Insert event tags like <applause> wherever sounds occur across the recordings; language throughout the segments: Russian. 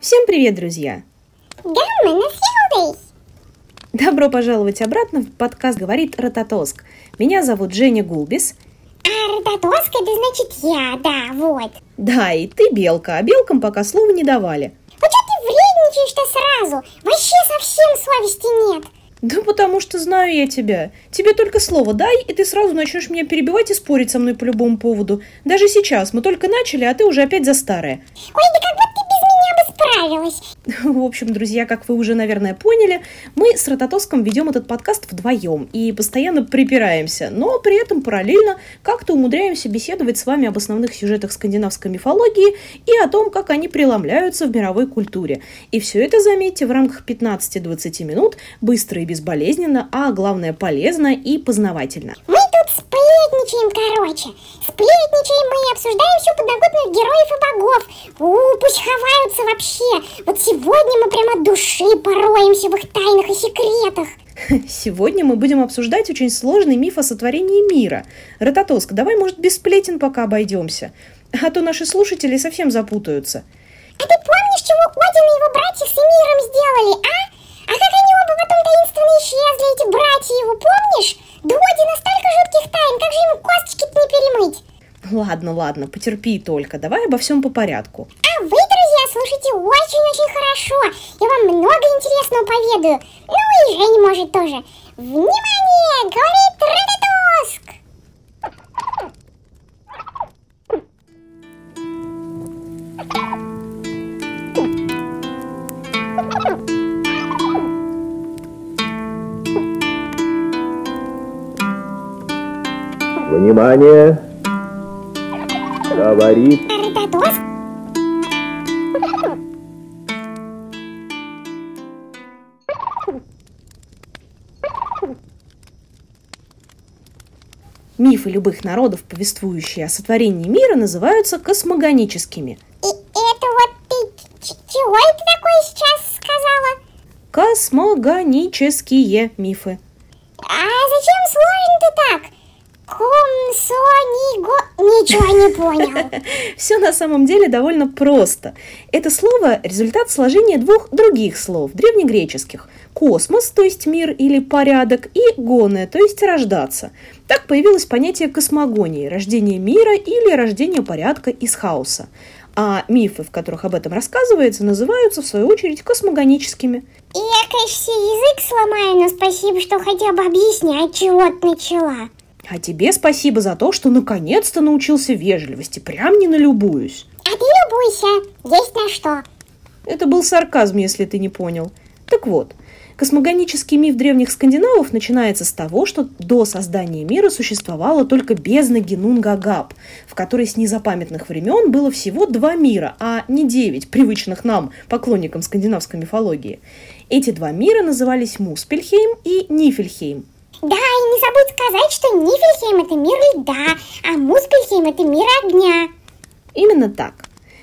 Всем привет, друзья! Да, мы на связи. Добро пожаловать обратно в подкаст «Говорит Рототоск». Меня зовут Женя Гулбис. А рототоска, это значит я, да, вот. Да, и ты белка, а белкам пока слова не давали. Вот что ты вредничаешь-то сразу? Вообще совсем совести нет. Да потому что знаю я тебя. Тебе только слово дай, и ты сразу начнешь меня перебивать и спорить со мной по любому поводу. Даже сейчас мы только начали, а ты уже опять за старое. Ой, да как бы справилась. В общем, друзья, как вы уже, наверное, поняли, мы с Рототоском ведем этот подкаст вдвоем и постоянно припираемся, но при этом параллельно как-то умудряемся беседовать с вами об основных сюжетах скандинавской мифологии и о том, как они преломляются в мировой культуре. И все это, заметьте, в рамках 15-20 минут, быстро и безболезненно, а главное полезно и познавательно. Мы тут сплетничаем, короче. Сплетничаем мы и обсуждаем всю подноготную героев и богов. У, пусть ховаются вообще. Вот сегодня мы прямо от души пороемся в их тайнах и секретах. <laughs> Сегодня мы будем обсуждать очень сложный миф о сотворении мира. Рототоск, давай, может, без сплетен пока обойдемся, а то наши слушатели совсем запутаются. А ты помнишь, чего Один и его братья с миром сделали, а? А как они оба потом таинственно исчезли, эти братья его, помнишь? У Одина столько жутких тайн, как же ему косточки-то не перемыть? Ладно, ладно, потерпи только, давай обо всем по порядку. А вы, друзья, слушайте очень-очень хорошо. Я вам много интересного поведаю. Ну и Женя может тоже. Внимание! Говорит Рототоск! Внимание! Говорит? Мифы любых народов, повествующие о сотворении мира, называются космогоническими. И это вот ты ч- чего это такое сейчас сказала? Космогонические мифы. А зачем сложно-то так? Комсониго... Ничего не понял. <laughs> Все на самом деле довольно просто. Это слово – результат сложения двух других слов, древнегреческих. Космос, то есть мир или порядок, и гоне, то есть рождаться. Так появилось понятие космогонии – рождение мира или рождение порядка из хаоса. А мифы, в которых об этом рассказывается, называются, в свою очередь, космогоническими. Я, конечно, язык сломаю, но спасибо, что хотя бы объяснять, чего ты начала. А тебе спасибо за то, что наконец-то научился вежливости, прям не налюбуюсь. А ты любуйся, есть на что. Это был сарказм, если ты не понял. Так вот, космогонический миф древних скандинавов начинается с того, что до создания мира существовала только бездна Генунгагап, в которой с незапамятных времен было всего два мира, а не девять, привычных нам, поклонникам скандинавской мифологии. Эти два мира назывались Муспельхейм и Нифельхейм. Да, и не забудь сказать, что Нифельхейм это мир льда, а Муспельхейм это мир огня. Именно так.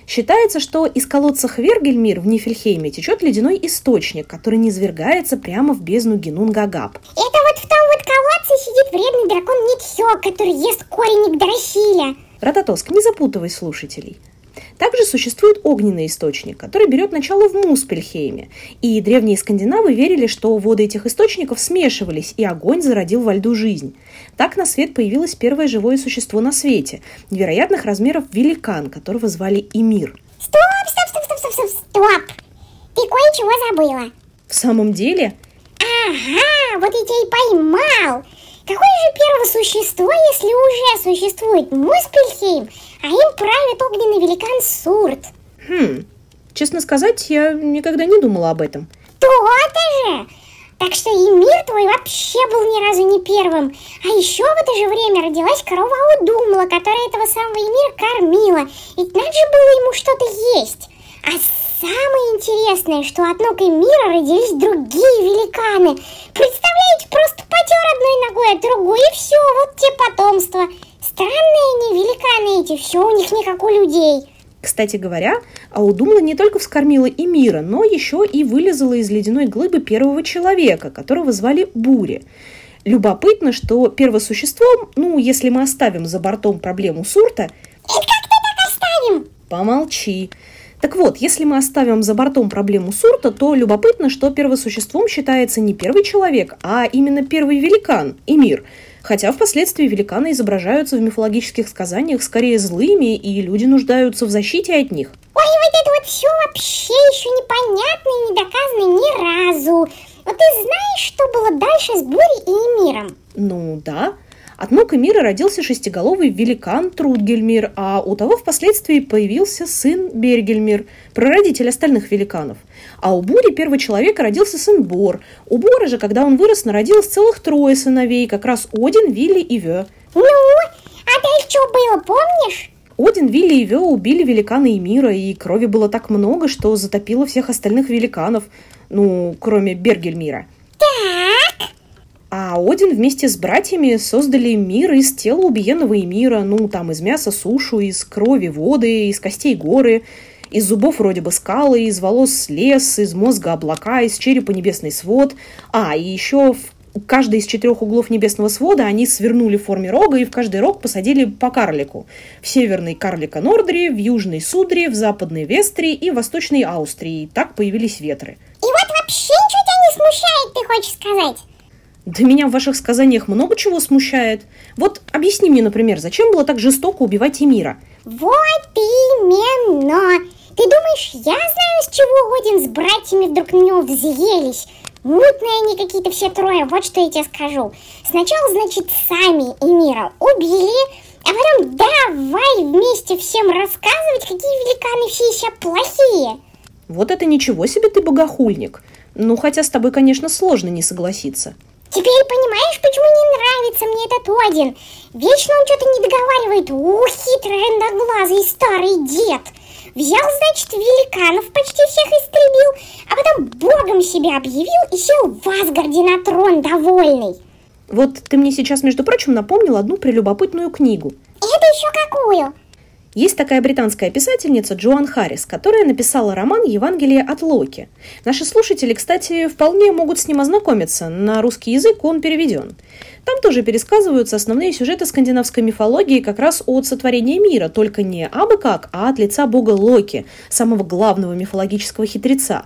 Считается, что из колодца Хвергельмир в Нифельхейме течет ледяной источник, который низвергается прямо в бездну Генунгагап. Это вот в том вот колодце сидит вредный дракон Нитхё, который ест корень Игдрасиля. Рататоск, не запутывай слушателей. Также существует огненный источник, который берет начало в Муспельхейме. И древние скандинавы верили, что воды этих источников смешивались, и огонь зародил во льду жизнь. Так на свет появилось первое живое существо на свете, невероятных размеров великан, которого звали Эмир. Стоп, стоп, стоп, стоп, стоп, стоп, стоп. Ты кое-чего забыла. В самом деле, Ага, вот я тебя и поймал. Какое же первое существо, если уже существует Муспельхейм, а им правит огненный великан Сурт? хм, честно сказать, я никогда не думала об этом. То-то же! Так что и мир твой вообще был ни разу не первым. А еще в это же время родилась корова Аудумла, которая этого самого Эмира кормила. Ведь надо же было ему что-то есть. А самое интересное, что от ног Эмира родились другие великаны. Представляете, просто потер одной ногой, а другой, и все, вот те потомство. Странные они, великаны эти, все у них не как у людей. Кстати говоря, Аудумла не только вскормила и мира, но еще и вылезала из ледяной глыбы первого человека, которого звали Бури. Любопытно, что первосуществом, ну, если мы оставим за бортом проблему Сурта... Это как ты так оставим? Помолчи. Так вот, если мы оставим за бортом проблему Сурта, то любопытно, что первосуществом считается не первый человек, а именно первый великан, Эмир. Хотя впоследствии великаны изображаются в мифологических сказаниях скорее злыми, и люди нуждаются в защите от них. Ой, вот это вот все вообще еще непонятно и не доказано ни разу. Вот ты знаешь, что было дальше с Бурей и Эмиром? Ну да, от ног Эмира родился шестиголовый великан Трудгельмир, а у того впоследствии появился сын Бергельмир, прародитель остальных великанов. А у Бури первого человека родился сын Бор. У Бора же, когда он вырос, народилось целых трое сыновей, как раз Один, Вилли и Вё. Ну, а дальше что было, помнишь? Один, Вилли и Вё убили великана Эмира, и крови было так много, что затопило всех остальных великанов, ну, кроме Бергельмира. Так, Один вместе с братьями создали мир из тела убиенного мира, ну, там, из мяса сушу, из крови воды, из костей горы, из зубов вроде бы скалы, из волос лес, из мозга облака, из черепа небесный свод. А, и еще в каждый из четырех углов небесного свода они свернули в форме рога и в каждый рог посадили по карлику. В северный карлика Нордри, в южный Судри, в западный Вестри и в восточной Австрии. Так появились ветры. И вот вообще ничего тебя не смущает, ты хочешь сказать? Да меня в ваших сказаниях много чего смущает. Вот объясни мне, например, зачем было так жестоко убивать Эмира? Вот именно! Ты думаешь, я знаю, с чего Один с братьями вдруг на него взъелись? Мутные они какие-то все трое, вот что я тебе скажу. Сначала, значит, сами Эмира убили, а потом давай вместе всем рассказывать, какие великаны все еще плохие. Вот это ничего себе ты богохульник. Ну, хотя с тобой, конечно, сложно не согласиться. Теперь понимаешь, почему не нравится мне этот Один? Вечно он что-то не договаривает. Ух, хитрый одноглазый старый дед. Взял, значит, великанов почти всех истребил, а потом богом себя объявил и сел в Асгарде на трон довольный. Вот ты мне сейчас, между прочим, напомнил одну прелюбопытную книгу. Это еще какую? Есть такая британская писательница Джоан Харрис, которая написала роман «Евангелие от Локи». Наши слушатели, кстати, вполне могут с ним ознакомиться. На русский язык он переведен. Там тоже пересказываются основные сюжеты скандинавской мифологии как раз от сотворения мира, только не абы как, а от лица бога Локи, самого главного мифологического хитреца.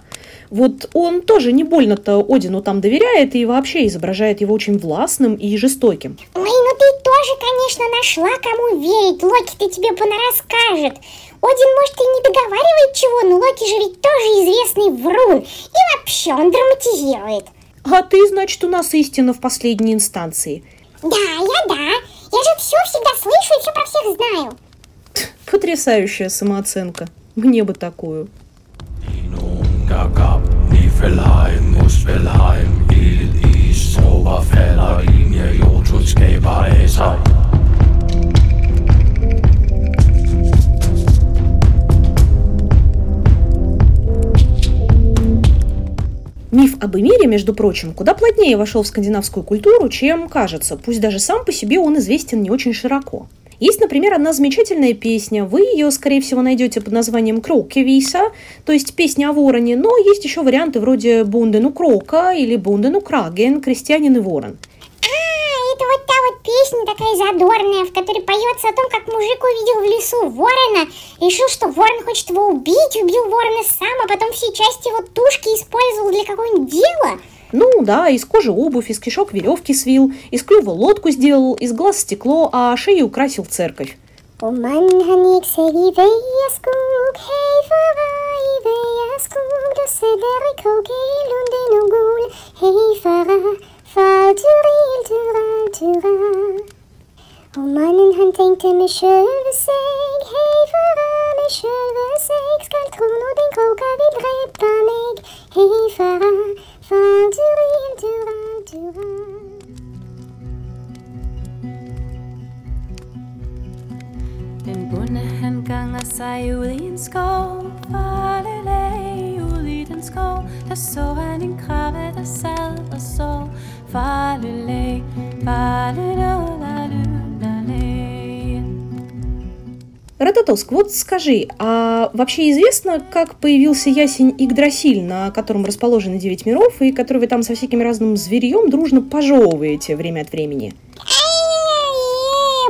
Вот он тоже не больно-то Одину там доверяет и вообще изображает его очень властным и жестоким. Ой, ну ты тоже, конечно, нашла, кому верить. Локи-то тебе понарасскажет. Один, может, и не договаривает чего, но Локи же ведь тоже известный врун. И вообще, он драматизирует. А ты, значит, у нас истина в последней инстанции. Да, я да. Я же все всегда слышу и все про всех знаю. Потрясающая самооценка. Мне бы такую. Миф об Эмире, между прочим, куда плотнее вошел в скандинавскую культуру, чем кажется, пусть даже сам по себе он известен не очень широко. Есть, например, одна замечательная песня. Вы ее, скорее всего, найдете под названием Крокевиса, то есть песня о вороне, но есть еще варианты вроде Бундену Крока или Бундену Краген, крестьянин и ворон. А, это вот та вот песня такая задорная, в которой поется о том, как мужик увидел в лесу ворона, решил, что ворон хочет его убить, убил ворона сам, а потом все части его тушки использовал для какого-нибудь дела. Ну да, из кожи обувь, из кишок веревки свил, из клюва лодку сделал, из глаз стекло, а шею украсил церковь. Tänkte Стратоск, вот скажи, а вообще известно, как появился ясень Игдрасиль, на котором расположены девять миров, и который вы там со всяким разным зверьем дружно пожевываете время от времени?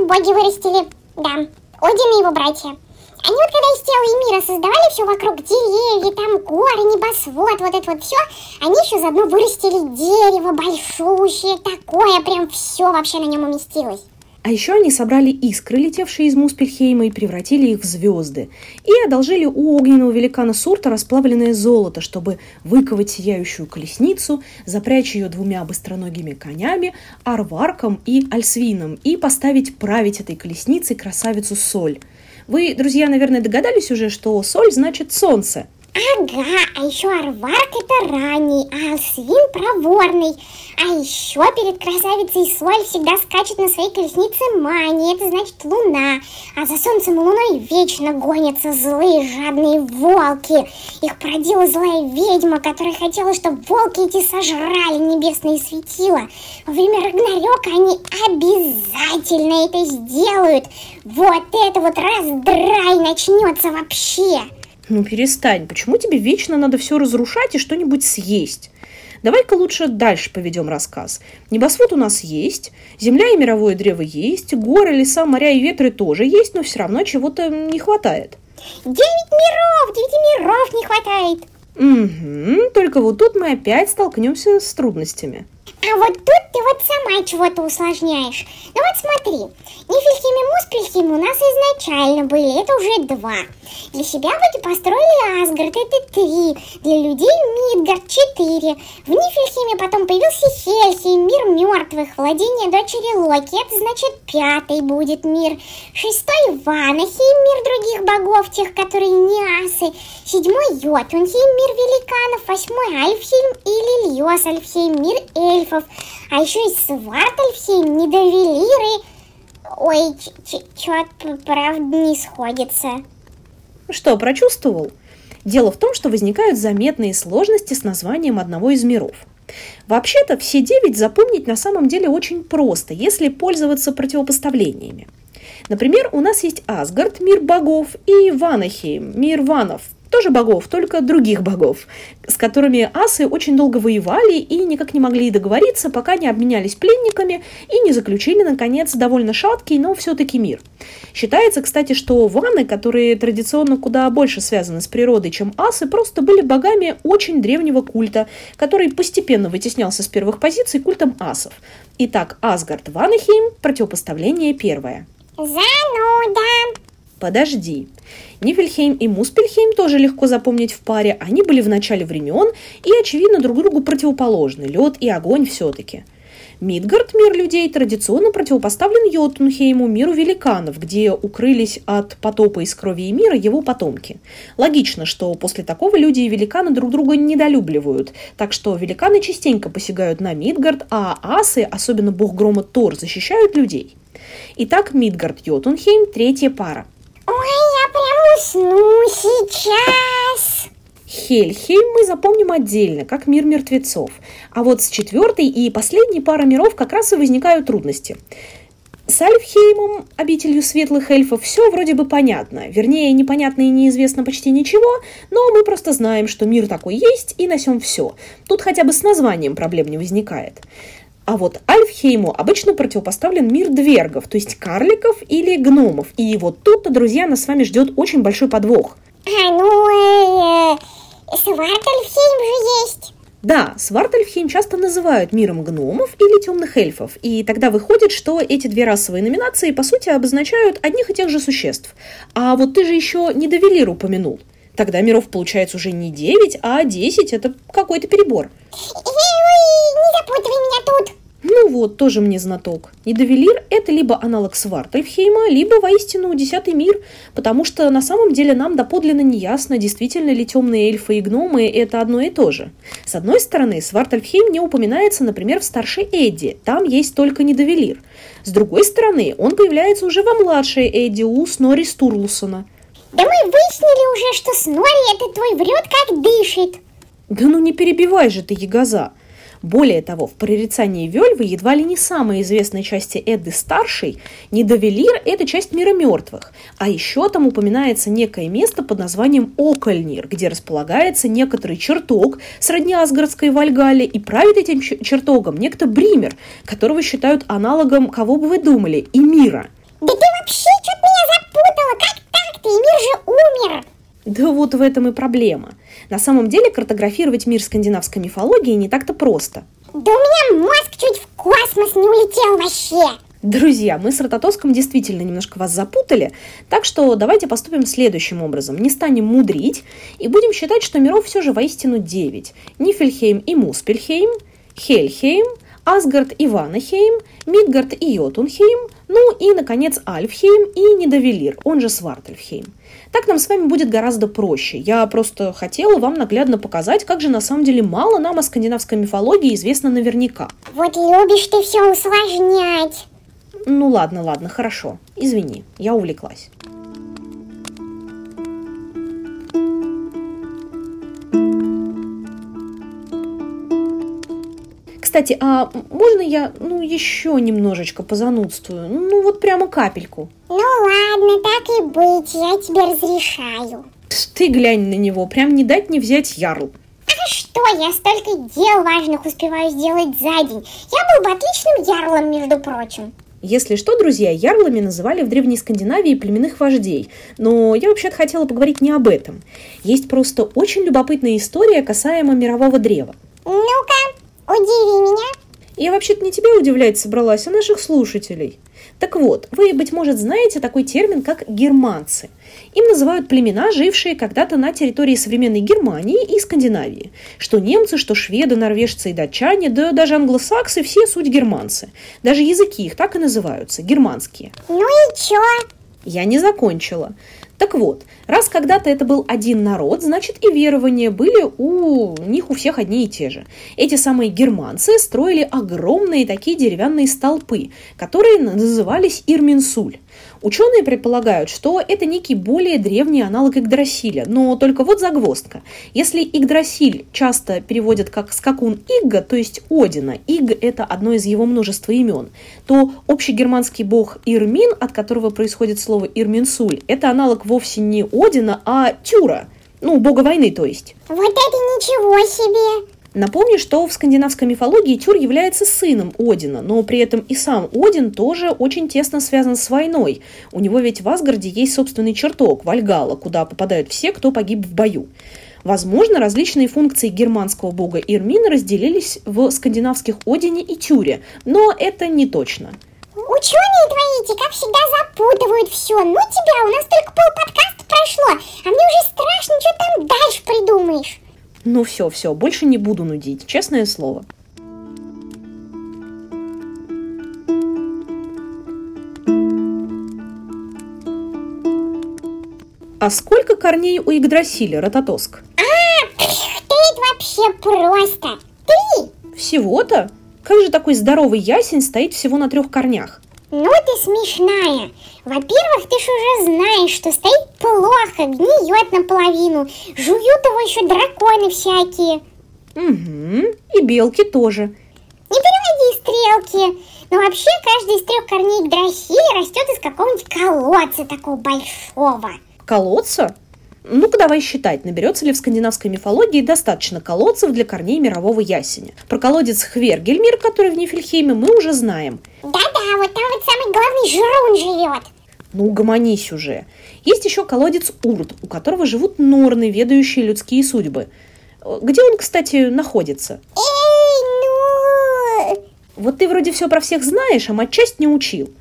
Боги вырастили, да. Один и его братья. Они вот когда из тела и мира создавали все вокруг, деревья, там горы, небосвод, вот это вот все, они еще заодно вырастили дерево большущее, такое, прям все вообще на нем уместилось. А еще они собрали искры, летевшие из Муспельхейма, и превратили их в звезды. И одолжили у огненного великана Сурта расплавленное золото, чтобы выковать сияющую колесницу, запрячь ее двумя быстроногими конями, Арварком и Альсвином, и поставить править этой колесницей красавицу Соль. Вы, друзья, наверное, догадались уже, что Соль значит солнце – Ага, а еще Арварк это ранний, а Алсвин проворный. А еще перед красавицей Соль всегда скачет на своей колеснице Мани, это значит луна. А за солнцем и луной вечно гонятся злые жадные волки. Их породила злая ведьма, которая хотела, чтобы волки эти сожрали небесные светила. Во время Рагнарёка они обязательно это сделают. Вот это вот раздрай начнется вообще. Ну перестань, почему тебе вечно надо все разрушать и что-нибудь съесть? Давай-ка лучше дальше поведем рассказ. Небосвод у нас есть, земля и мировое древо есть, горы, леса, моря и ветры тоже есть, но все равно чего-то не хватает. Девять миров, девяти миров не хватает. Угу, только вот тут мы опять столкнемся с трудностями. А вот тут ты вот сама чего-то усложняешь. Ну вот смотри, Нифельхим и Муспельхим у нас изначально были, это уже два. Для себя вроде построили Асгард, это три. Для людей Мидгард, четыре. В Нифельхиме потом появился Хельхим, мир мертвых, владение дочери Локи, это значит пятый будет мир. Шестой Ванахим, мир других богов, тех, которые не асы. Седьмой Йотунхим, мир великанов. Восьмой Альфхейм или Лильос Альфхейм, мир эльфов. А еще и Свартальфхейм, Недовелиры. Ой, что-то правда не сходится. Что, прочувствовал? Дело в том, что возникают заметные сложности с названием одного из миров. Вообще-то все девять запомнить на самом деле очень просто, если пользоваться противопоставлениями. Например, у нас есть Асгард, мир богов, и Ванахейм, мир ванов, тоже богов, только других богов, с которыми асы очень долго воевали и никак не могли договориться, пока не обменялись пленниками и не заключили, наконец, довольно шаткий, но все-таки мир. Считается, кстати, что ваны, которые традиционно куда больше связаны с природой, чем асы, просто были богами очень древнего культа, который постепенно вытеснялся с первых позиций культом асов. Итак, Асгард Ванахейм – противопоставление первое. Зануда. Подожди. Нифельхейм и Муспельхейм тоже легко запомнить в паре. Они были в начале времен и, очевидно, друг другу противоположны. Лед и огонь все-таки. Мидгард, мир людей, традиционно противопоставлен Йотунхейму, миру великанов, где укрылись от потопа из крови и мира его потомки. Логично, что после такого люди и великаны друг друга недолюбливают, так что великаны частенько посягают на Мидгард, а асы, особенно бог грома Тор, защищают людей. Итак, Мидгард Йотунхейм – третья пара. Ой, я прям усну сейчас. Хельхейм мы запомним отдельно, как мир мертвецов. А вот с четвертой и последней пара миров как раз и возникают трудности. С Альфхеймом, обителью светлых эльфов, все вроде бы понятно. Вернее, непонятно и неизвестно почти ничего, но мы просто знаем, что мир такой есть, и на всем все. Тут хотя бы с названием проблем не возникает. А вот Альфхейму обычно противопоставлен мир двергов, то есть карликов или гномов. И вот тут-то, друзья, нас с вами ждет очень большой подвох. А, ну, э, Свартальфхейм же есть. Да, Свартальфхейм часто называют миром гномов или темных эльфов, и тогда выходит, что эти две расовые номинации по сути обозначают одних и тех же существ. А вот ты же еще не Довелир упомянул. Тогда миров получается уже не 9, а 10, это какой-то перебор. Не запутывай меня тут. Ну вот, тоже мне знаток. Недовелир – это либо аналог Свартальфхейма, либо воистину Десятый мир, потому что на самом деле нам доподлинно не ясно, действительно ли темные эльфы и гномы – это одно и то же. С одной стороны, Свартальфхейм не упоминается, например, в старшей Эдди, там есть только Недовелир. С другой стороны, он появляется уже во младшей Эдди у Снори Стурлусона. Да мы выяснили уже, что Снори это твой врет, как дышит. Да ну не перебивай же ты, Ягоза. Более того, в прорицании Вельвы едва ли не самой известной части Эдды Старшей, Недовелир – это часть мира мертвых, а еще там упоминается некое место под названием Окольнир, где располагается некоторый чертог сродни Асгардской Вальгале, и правит этим чертогом некто Бример, которого считают аналогом, кого бы вы думали, и мира. Да ты вообще что-то меня запутала, как так-то, Эмир же умер! Да вот в этом и проблема. На самом деле картографировать мир скандинавской мифологии не так-то просто. Да у меня мозг чуть в космос не улетел вообще. Друзья, мы с Рототоском действительно немножко вас запутали, так что давайте поступим следующим образом. Не станем мудрить и будем считать, что миров все же воистину 9. Нифельхейм и Муспельхейм, Хельхейм, Асгард и Ванахейм, Мидгард и Йотунхейм, ну и, наконец, Альфхейм и Недовелир, он же Свартельфхейм. Так нам с вами будет гораздо проще. Я просто хотела вам наглядно показать, как же на самом деле мало нам о скандинавской мифологии известно наверняка. Вот любишь ты все усложнять. Ну ладно, ладно, хорошо. Извини, я увлеклась. Кстати, а можно я, ну, еще немножечко позанудствую? Ну, вот прямо капельку. Ну ладно, так и быть, я тебе разрешаю. Ты глянь на него, прям не дать не взять ярл. А что, я столько дел важных успеваю сделать за день. Я был бы отличным ярлом, между прочим. Если что, друзья, ярлами называли в Древней Скандинавии племенных вождей, но я вообще-то хотела поговорить не об этом. Есть просто очень любопытная история касаемо мирового древа. Ну-ка, Удиви меня. Я вообще-то не тебя удивлять собралась, а наших слушателей. Так вот, вы, быть может, знаете такой термин, как германцы. Им называют племена, жившие когда-то на территории современной Германии и Скандинавии. Что немцы, что шведы, норвежцы и датчане, да даже англосаксы, все суть германцы. Даже языки их так и называются – германские. Ну и чё? Я не закончила. Так вот, раз когда-то это был один народ, значит и верования были у них у всех одни и те же. Эти самые германцы строили огромные такие деревянные столпы, которые назывались Ирминсуль. Ученые предполагают, что это некий более древний аналог Игдрасиля, но только вот загвоздка. Если Игдрасиль часто переводят как скакун Игга, то есть Одина, Иг – это одно из его множества имен, то общегерманский бог Ирмин, от которого происходит слово Ирминсуль, это аналог вовсе не Одина, а Тюра, ну, бога войны, то есть. Вот это ничего себе! Напомню, что в скандинавской мифологии Тюр является сыном Одина, но при этом и сам Один тоже очень тесно связан с войной. У него ведь в Асгарде есть собственный чертог, Вальгала, куда попадают все, кто погиб в бою. Возможно, различные функции германского бога Ирмина разделились в скандинавских Одине и Тюре, но это не точно. Ученые твои эти, как всегда, запутывают все. Ну тебя, у нас только пол подкаста прошло, а мне уже страшно, что там дальше придумаешь. Ну все, все, больше не буду нудить, честное слово. А сколько корней у Игдрасиля, Рототоск? А, это вообще просто. Три. Всего-то? Как же такой здоровый ясень стоит всего на трех корнях? Ну ты смешная. Во-первых, ты ж уже знаешь, что стоит плохо, гниет наполовину. Жуют его еще драконы всякие. Угу, и белки тоже. Не переводи стрелки. Но вообще каждый из трех корней дросили растет из какого-нибудь колодца такого большого. Колодца? Ну-ка давай считать, наберется ли в скандинавской мифологии достаточно колодцев для корней мирового ясеня. Про колодец Хвергельмир, который в Нифельхейме, мы уже знаем. Да-да, вот там вот самый главный жрун живет. Ну, угомонись уже. Есть еще колодец Урт, у которого живут норны, ведающие людские судьбы. Где он, кстати, находится? Эй, ну... Вот ты вроде все про всех знаешь, а матчасть не учил.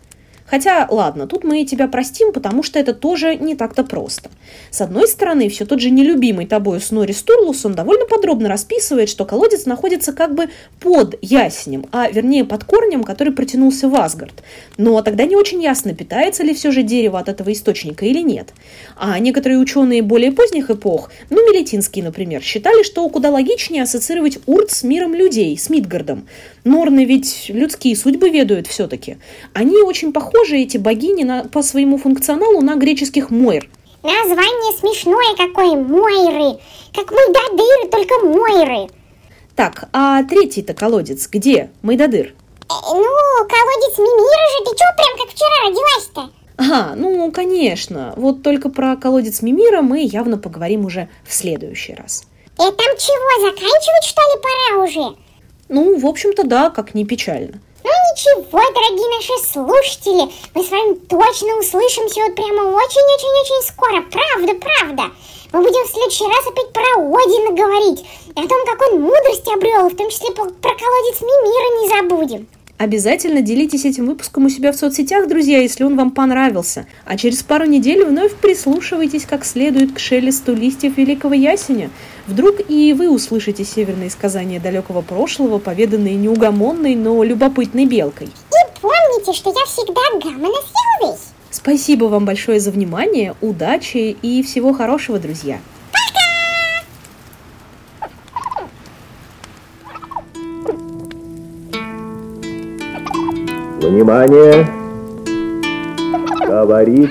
Хотя, ладно, тут мы тебя простим, потому что это тоже не так-то просто. С одной стороны, все тот же нелюбимый тобой Снори Стурлусон довольно подробно расписывает, что колодец находится как бы под ясенем, а вернее под корнем, который протянулся в Асгард. Но тогда не очень ясно, питается ли все же дерево от этого источника или нет. А некоторые ученые более поздних эпох, ну, Мелетинский, например, считали, что куда логичнее ассоциировать Урт с миром людей, с Мидгардом. Норны ведь людские судьбы ведают все-таки. Они очень похожи эти богини на, по своему функционалу на греческих Мойр. Название смешное какое, Мойры. Как Мойдадыры, только Мойры. Так, а третий-то колодец где? Майдадыр. Э, ну, колодец Мимира же, ты чё прям как вчера родилась-то? Ага, ну, конечно. Вот только про колодец Мимира мы явно поговорим уже в следующий раз. Э, там чего, заканчивать что ли пора уже? Ну, в общем-то, да, как не печально. Ну ничего, дорогие наши слушатели, мы с вами точно услышимся вот прямо очень-очень-очень скоро, правда, правда. Мы будем в следующий раз опять про Одина говорить, и о том, как он мудрость обрел, в том числе про колодец Мимира не забудем. Обязательно делитесь этим выпуском у себя в соцсетях, друзья, если он вам понравился. А через пару недель вновь прислушивайтесь как следует к шелесту листьев великого ясеня. Вдруг и вы услышите северные сказания далекого прошлого, поведанные неугомонной, но любопытной белкой. И помните, что я всегда гамма на Спасибо вам большое за внимание, удачи и всего хорошего, друзья. Внимание! Говорит